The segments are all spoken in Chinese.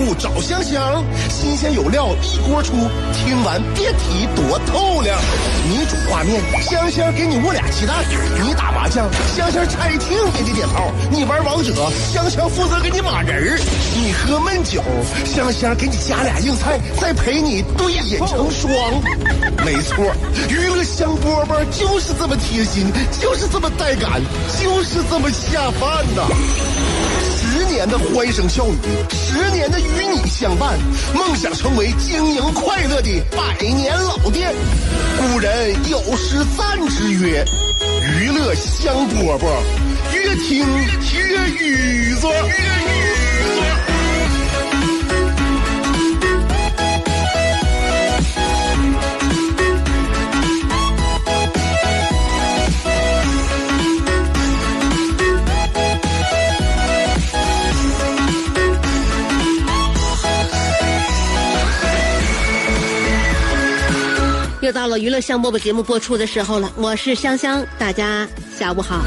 物找香香，新鲜有料一锅出，听完别提多透亮。你煮挂面，香香给你握俩鸡蛋；你打麻将，香香拆听给你点炮；你玩王者，香香负责给你码人儿；你喝闷酒，香香给你加俩硬菜，再陪你对饮成双。没错，娱乐香饽饽就是这么贴心，就是这么带感，就是这么下饭呐！十年的欢声笑语，十年的与你相伴，梦想成为经营快乐的百年老店。古人有诗赞之曰：“娱乐香饽饽，越听越雨子。”到了娱乐香饽饽节目播出的时候了，我是香香，大家下午好。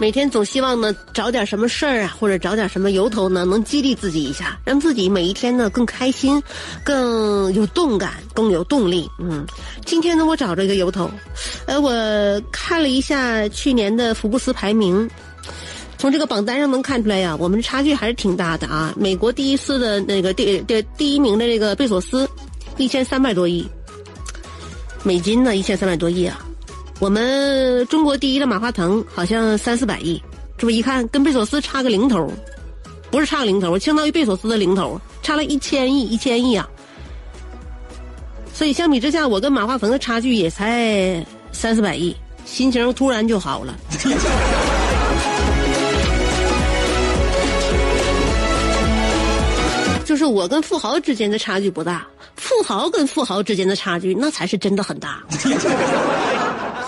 每天总希望呢找点什么事儿啊，或者找点什么由头呢，能激励自己一下，让自己每一天呢更开心，更有动感，更有动力。嗯，今天呢我找着一个由头，呃，我看了一下去年的福布斯排名，从这个榜单上能看出来呀，我们差距还是挺大的啊。美国第一次的那个第第第一名的这个贝索斯，一千三百多亿美金呢，一千三百多亿啊。我们中国第一的马化腾好像三四百亿，这不一看跟贝索斯差个零头，不是差个零头，相当于贝索斯的零头，差了一千亿，一千亿啊！所以相比之下，我跟马化腾的差距也才三四百亿，心情突然就好了。就是我跟富豪之间的差距不大，富豪跟富豪之间的差距那才是真的很大。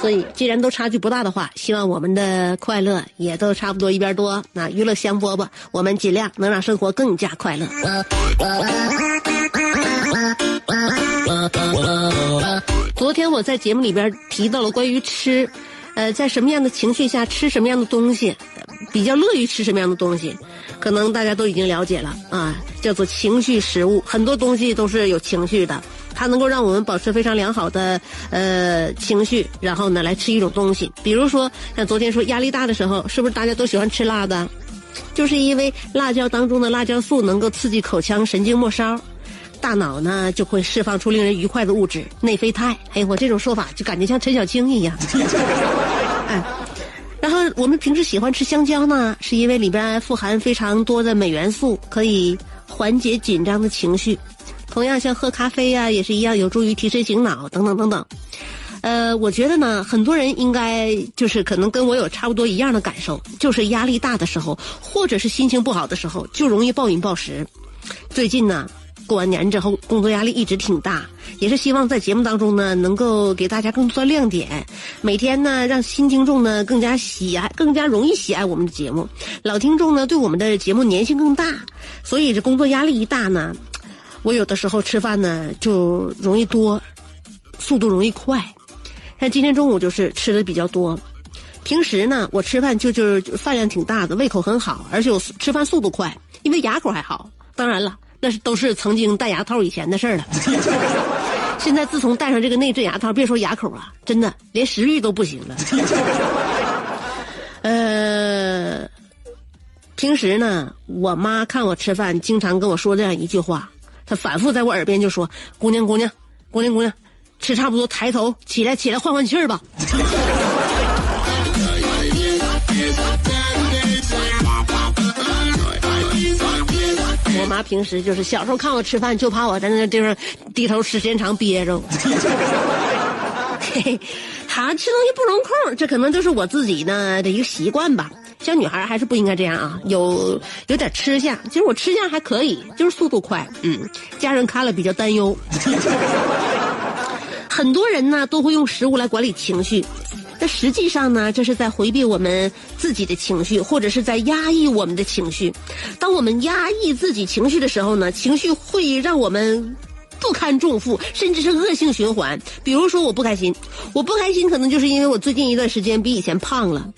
所以，既然都差距不大的话，希望我们的快乐也都差不多一边多。那娱乐香饽饽，我们尽量能让生活更加快乐。昨天我在节目里边提到了关于吃，呃，在什么样的情绪下吃什么样的东西，比较乐于吃什么样的东西，可能大家都已经了解了啊，叫做情绪食物。很多东西都是有情绪的。它能够让我们保持非常良好的呃情绪，然后呢来吃一种东西，比如说像昨天说压力大的时候，是不是大家都喜欢吃辣的？就是因为辣椒当中的辣椒素能够刺激口腔神经末梢，大脑呢就会释放出令人愉快的物质内啡肽。哎，我这种说法就感觉像陈小青一样。哎，然后我们平时喜欢吃香蕉呢，是因为里边富含非常多的镁元素，可以缓解紧张的情绪。同样像喝咖啡呀，也是一样有助于提神醒脑等等等等。呃，我觉得呢，很多人应该就是可能跟我有差不多一样的感受，就是压力大的时候，或者是心情不好的时候，就容易暴饮暴食。最近呢，过完年之后，工作压力一直挺大，也是希望在节目当中呢，能够给大家更多的亮点，每天呢，让新听众呢更加喜爱，更加容易喜爱我们的节目，老听众呢对我们的节目粘性更大。所以这工作压力一大呢。我有的时候吃饭呢就容易多，速度容易快。像今天中午就是吃的比较多。平时呢，我吃饭就就是饭量挺大的，胃口很好，而且我吃饭速度快，因为牙口还好。当然了，那是都是曾经戴牙套以前的事儿了。现在自从戴上这个内置牙套，别说牙口啊，真的连食欲都不行了。呃，平时呢，我妈看我吃饭，经常跟我说这样一句话。他反复在我耳边就说：“姑娘，姑娘，姑娘，姑娘，吃差不多，抬头起来，起来换换气儿吧。”我妈平时就是小时候看我吃饭，就怕我在那地方低头时间长憋着。嘿嘿，她吃东西不容控，这可能就是我自己呢的一个习惯吧。小女孩还是不应该这样啊，有有点吃相。其实我吃相还可以，就是速度快。嗯，家人看了比较担忧。很多人呢都会用食物来管理情绪，但实际上呢，这是在回避我们自己的情绪，或者是在压抑我们的情绪。当我们压抑自己情绪的时候呢，情绪会让我们不堪重负，甚至是恶性循环。比如说，我不开心，我不开心可能就是因为我最近一段时间比以前胖了，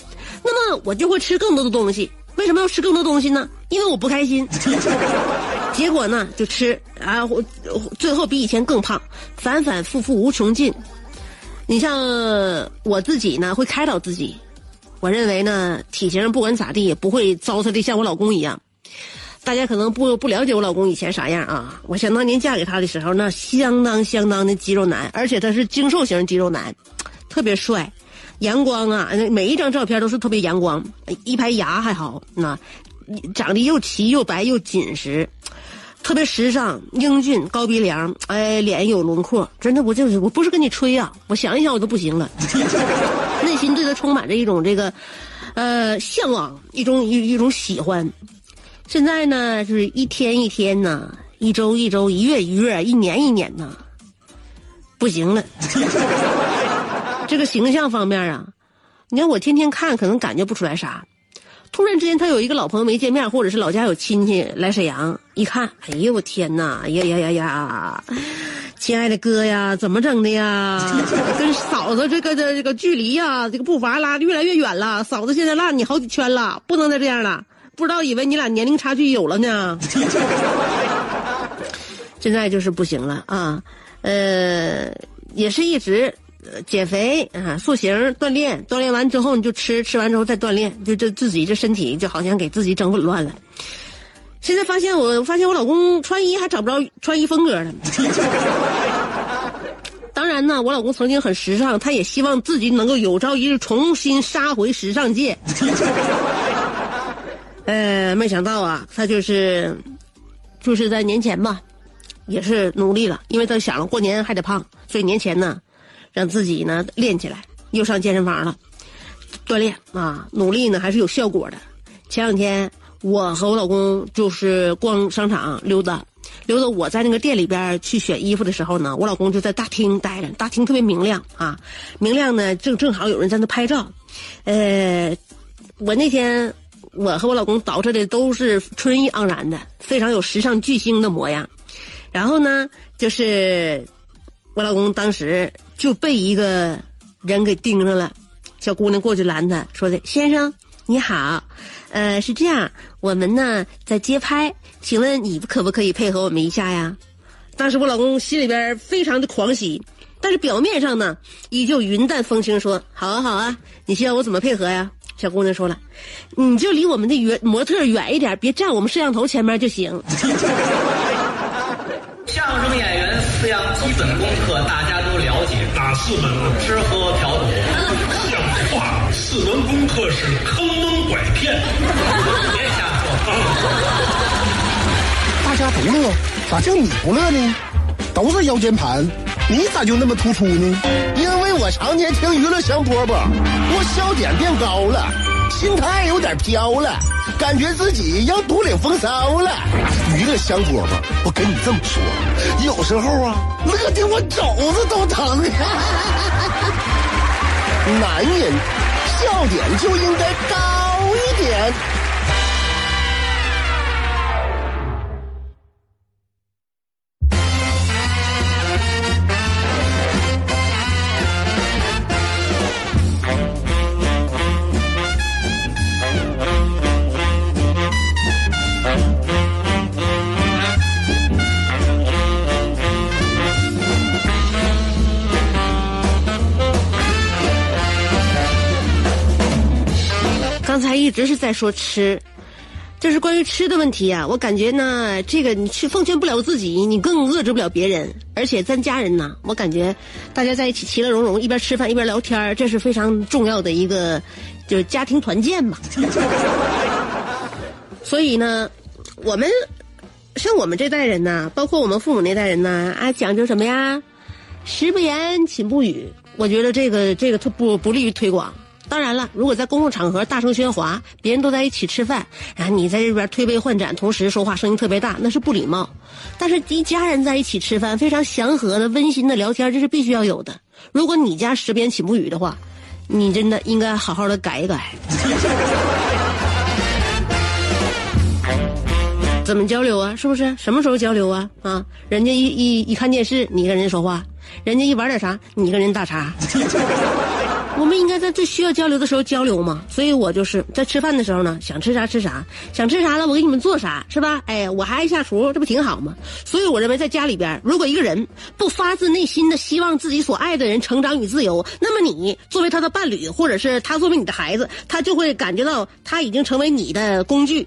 那么我就会吃更多的东西。为什么要吃更多东西呢？因为我不开心。结果呢，就吃啊，最后比以前更胖，反反复复无穷尽。你像我自己呢，会开导自己，我认为呢，体型不管咋地也不会糟蹋的像我老公一样。大家可能不不了解我老公以前啥样啊？我想当年嫁给他的时候，那相当相当的肌肉男，而且他是精瘦型肌肉男，特别帅，阳光啊！每一张照片都是特别阳光，一排牙还好，那长得又齐又白又紧实。特别时尚、英俊、高鼻梁，哎，脸有轮廓，真的，我就是我不是跟你吹呀，我想一想我都不行了，内心对他充满着一种这个，呃，向往，一种一一种喜欢。现在呢，就是一天一天呢，一周一周，一月一月，一年一年呢，不行了。这个形象方面啊，你看我天天看，可能感觉不出来啥。突然之间，他有一个老朋友没见面，或者是老家有亲戚来沈阳，一看，哎呦我天哪，呀呀呀呀，亲爱的哥呀，怎么整的呀？跟嫂子这个的这个距离呀，这个步伐拉的越来越远了。嫂子现在落你好几圈了，不能再这样了。不知道以为你俩年龄差距有了呢。现在就是不行了啊，呃，也是一直。减肥啊，塑形、锻炼，锻炼完之后你就吃，吃完之后再锻炼，就这自己这身体就好像给自己整紊乱了。现在发现我发现我老公穿衣还找不着穿衣风格了。当然呢，我老公曾经很时尚，他也希望自己能够有朝一日重新杀回时尚界。呃，没想到啊，他就是就是在年前吧，也是努力了，因为他想了过年还得胖，所以年前呢。让自己呢练起来，又上健身房了，锻炼啊，努力呢还是有效果的。前两天我和我老公就是逛商场溜达，溜达我在那个店里边去选衣服的时候呢，我老公就在大厅待着，大厅特别明亮啊，明亮呢正正好有人在那拍照。呃，我那天我和我老公捯饬的都是春意盎然的，非常有时尚巨星的模样。然后呢，就是我老公当时。就被一个人给盯上了，小姑娘过去拦他，说的：“先生你好，呃，是这样，我们呢在街拍，请问你可不可以配合我们一下呀？”当时我老公心里边非常的狂喜，但是表面上呢依旧云淡风轻，说：“好啊好啊，你需要我怎么配合呀？”小姑娘说了：“你就离我们的远模特远一点，别站我们摄像头前面就行。”相声演员四样基本功课，大家。四门？吃喝嫖赌。像话！四门功课是坑蒙拐骗。别瞎说。大家都乐，咋就你不乐呢？都是腰间盘，你咋就那么突出呢？因为我常年听娱乐香饽饽，我笑点变高了，心态有点飘了，感觉自己要独领风骚了。娱乐香饽饽，我跟你这么说，有时候啊，乐的我肘子都疼。男人笑点就应该高一点。直是在说吃，就是关于吃的问题啊。我感觉呢，这个你去奉劝不了自己，你更遏制不了别人。而且咱家人呢，我感觉大家在一起其乐融融，一边吃饭一边聊天，这是非常重要的一个，就是家庭团建嘛。所以呢，我们像我们这代人呢，包括我们父母那代人呢，啊，讲究什么呀？食不言，寝不语。我觉得这个这个特不不利于推广。当然了，如果在公共场合大声喧哗，别人都在一起吃饭，然后你在这边推杯换盏，同时说话声音特别大，那是不礼貌。但是一家人在一起吃饭，非常祥和的、温馨的聊天，这是必须要有的。如果你家食边寝不语的话，你真的应该好好的改一改。怎么交流啊？是不是？什么时候交流啊？啊，人家一一一看电视，你跟人家说话；人家一玩点啥，你跟人打岔。我们应该在最需要交流的时候交流嘛。所以我就是在吃饭的时候呢，想吃啥吃啥，想吃啥了我给你们做啥，是吧？哎，我还爱下厨，这不挺好吗？所以我认为在家里边，如果一个人不发自内心的希望自己所爱的人成长与自由，那么你作为他的伴侣，或者是他作为你的孩子，他就会感觉到他已经成为你的工具。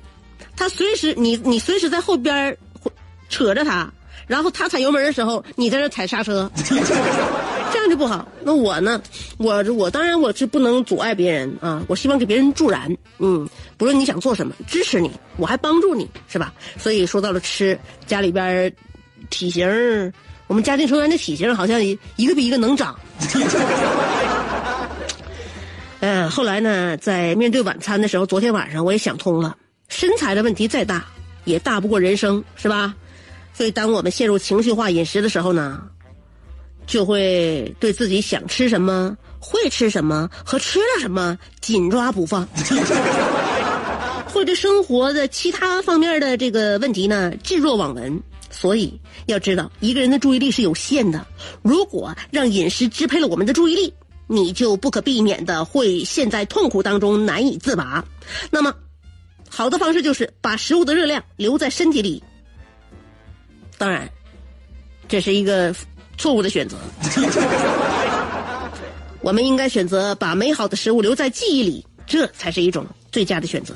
他随时你你随时在后边扯着他，然后他踩油门的时候，你在这踩刹车，这样就不好。那我呢？我我当然我是不能阻碍别人啊，我希望给别人助燃。嗯，不论你想做什么，支持你，我还帮助你，是吧？所以说到了吃，家里边体型，我们家庭成员的体型好像一个比一个能长。嗯，后来呢，在面对晚餐的时候，昨天晚上我也想通了。身材的问题再大，也大不过人生，是吧？所以，当我们陷入情绪化饮食的时候呢，就会对自己想吃什么、会吃什么和吃了什么紧抓不放，会对生活的其他方面的这个问题呢置若罔闻。所以，要知道一个人的注意力是有限的，如果让饮食支配了我们的注意力，你就不可避免的会陷在痛苦当中难以自拔。那么。好的方式就是把食物的热量留在身体里。当然，这是一个错误的选择。我们应该选择把美好的食物留在记忆里，这才是一种最佳的选择。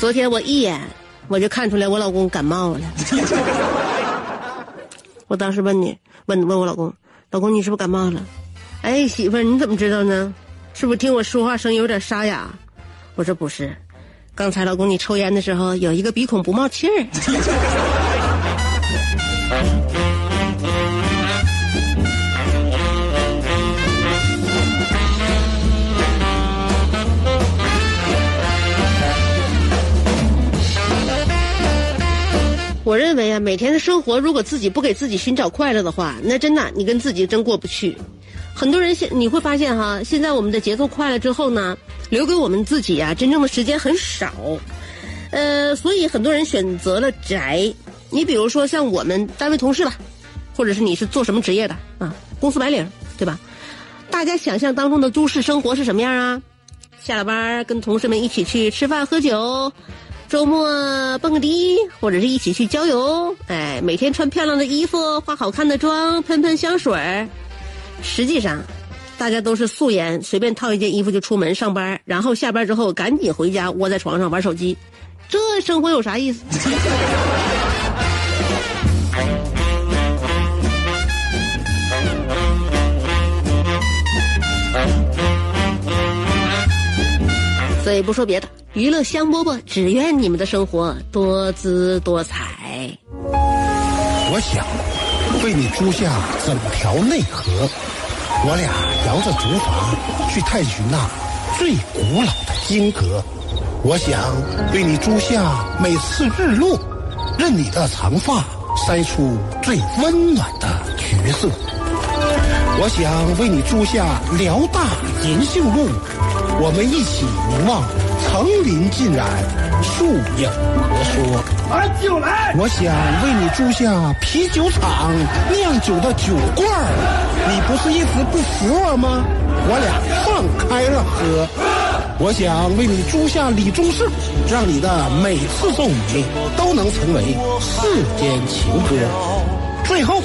昨天我一眼。我就看出来我老公感冒了，我当时问你，问问我老公，老公你是不是感冒了？哎，媳妇儿你怎么知道呢？是不是听我说话声音有点沙哑？我说不是，刚才老公你抽烟的时候有一个鼻孔不冒气儿。我认为啊，每天的生活如果自己不给自己寻找快乐的话，那真的你跟自己真过不去。很多人现你会发现哈，现在我们的节奏快了之后呢，留给我们自己啊真正的时间很少。呃，所以很多人选择了宅。你比如说像我们单位同事吧，或者是你是做什么职业的啊？公司白领对吧？大家想象当中的都市生活是什么样啊？下了班跟同事们一起去吃饭喝酒。周末蹦个迪，或者是一起去郊游，哎，每天穿漂亮的衣服，化好看的妆，喷喷香水儿。实际上，大家都是素颜，随便套一件衣服就出门上班，然后下班之后赶紧回家窝在床上玩手机，这生活有啥意思？所以不说别的。娱乐香饽饽，只愿你们的生活多姿多彩。我想为你租下整条内河，我俩摇着竹筏去探寻那最古老的金阁。我想为你租下每次日落，任你的长发筛出最温暖的橘色。我想为你租下辽大银杏路，我们一起凝望。层林尽染，树影婆娑。把酒来！我想为你租下啤酒厂酿酒的酒罐儿，你不是一直不服我吗？我俩放开了喝。我想为你租下李宗盛，让你的每次奏鸣都能成为世间情歌。最后，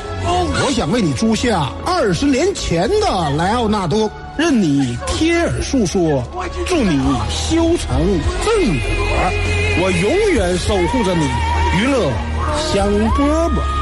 我想为你租下二十年前的莱奥纳多。任你贴耳诉说，祝你修成正果，我永远守护着你，娱乐香饽饽。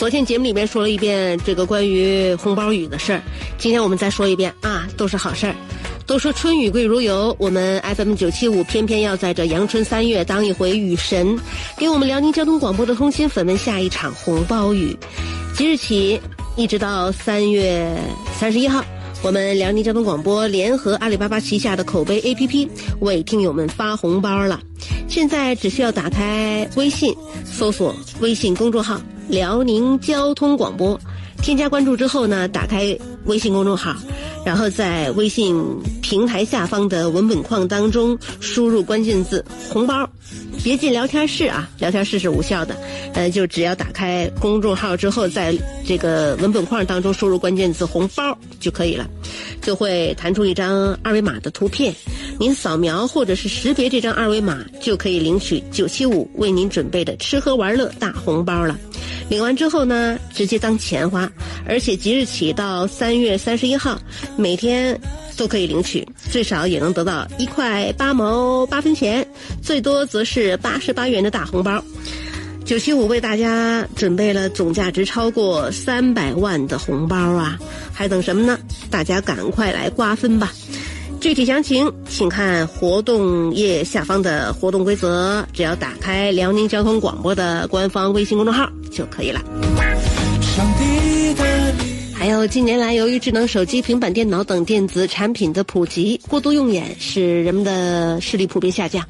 昨天节目里面说了一遍这个关于红包雨的事儿今天我们再说一遍啊都是好事儿。都说春雨贵如油我们 fm 九七五偏偏要在这阳春三月当一回雨神给我们辽宁交通广播的通心粉们下一场红包雨。即日起一直到三月三十一号我们辽宁交通广播联合阿里巴巴旗下的口碑 app 为听友们发红包了。现在只需要打开微信搜索微信公众号辽宁交通广播”，添加关注之后呢，打开微信公众号，然后在微信平台下方的文本框当中输入关键字“红包”。别进聊天室啊，聊天室是无效的。呃，就只要打开公众号之后，在这个文本框当中输入关键字“红包”就可以了，就会弹出一张二维码的图片，您扫描或者是识别这张二维码，就可以领取九七五为您准备的吃喝玩乐大红包了。领完之后呢，直接当钱花，而且即日起到三月三十一号，每天。都可以领取，最少也能得到一块八毛八分钱，最多则是八十八元的大红包。九七五为大家准备了总价值超过三百万的红包啊！还等什么呢？大家赶快来瓜分吧！具体详情请看活动页下方的活动规则，只要打开辽宁交通广播的官方微信公众号就可以了。上帝的还有近年来，由于智能手机、平板电脑等电子产品的普及，过度用眼使人们的视力普遍下降。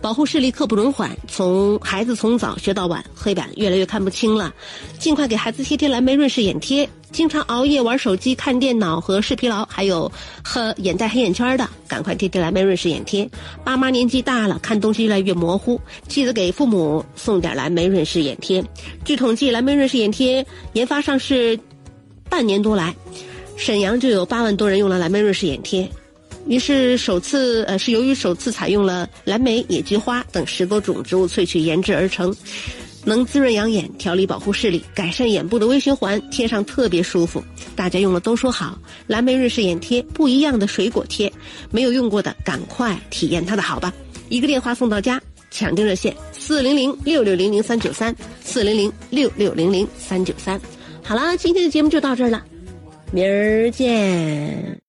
保护视力刻不容缓，从孩子从早学到晚，黑板越来越看不清了。尽快给孩子贴贴蓝莓润视眼贴。经常熬夜玩手机、看电脑和视疲劳，还有和眼袋、黑眼圈的，赶快贴贴蓝莓润视眼贴。爸妈年纪大了，看东西越来越模糊，记得给父母送点蓝莓润视眼贴。据统计，蓝莓润视眼贴研发上市。半年多来，沈阳就有八万多人用了蓝莓瑞士眼贴，于是首次呃是由于首次采用了蓝莓、野菊花等十多种植物萃取研制而成，能滋润养眼、调理保护视力、改善眼部的微循环，贴上特别舒服。大家用了都说好，蓝莓瑞士眼贴不一样的水果贴，没有用过的赶快体验它的好吧！一个电话送到家，抢订热线四零零六六零零三九三四零零六六零零三九三。好了，今天的节目就到这儿了，明儿见。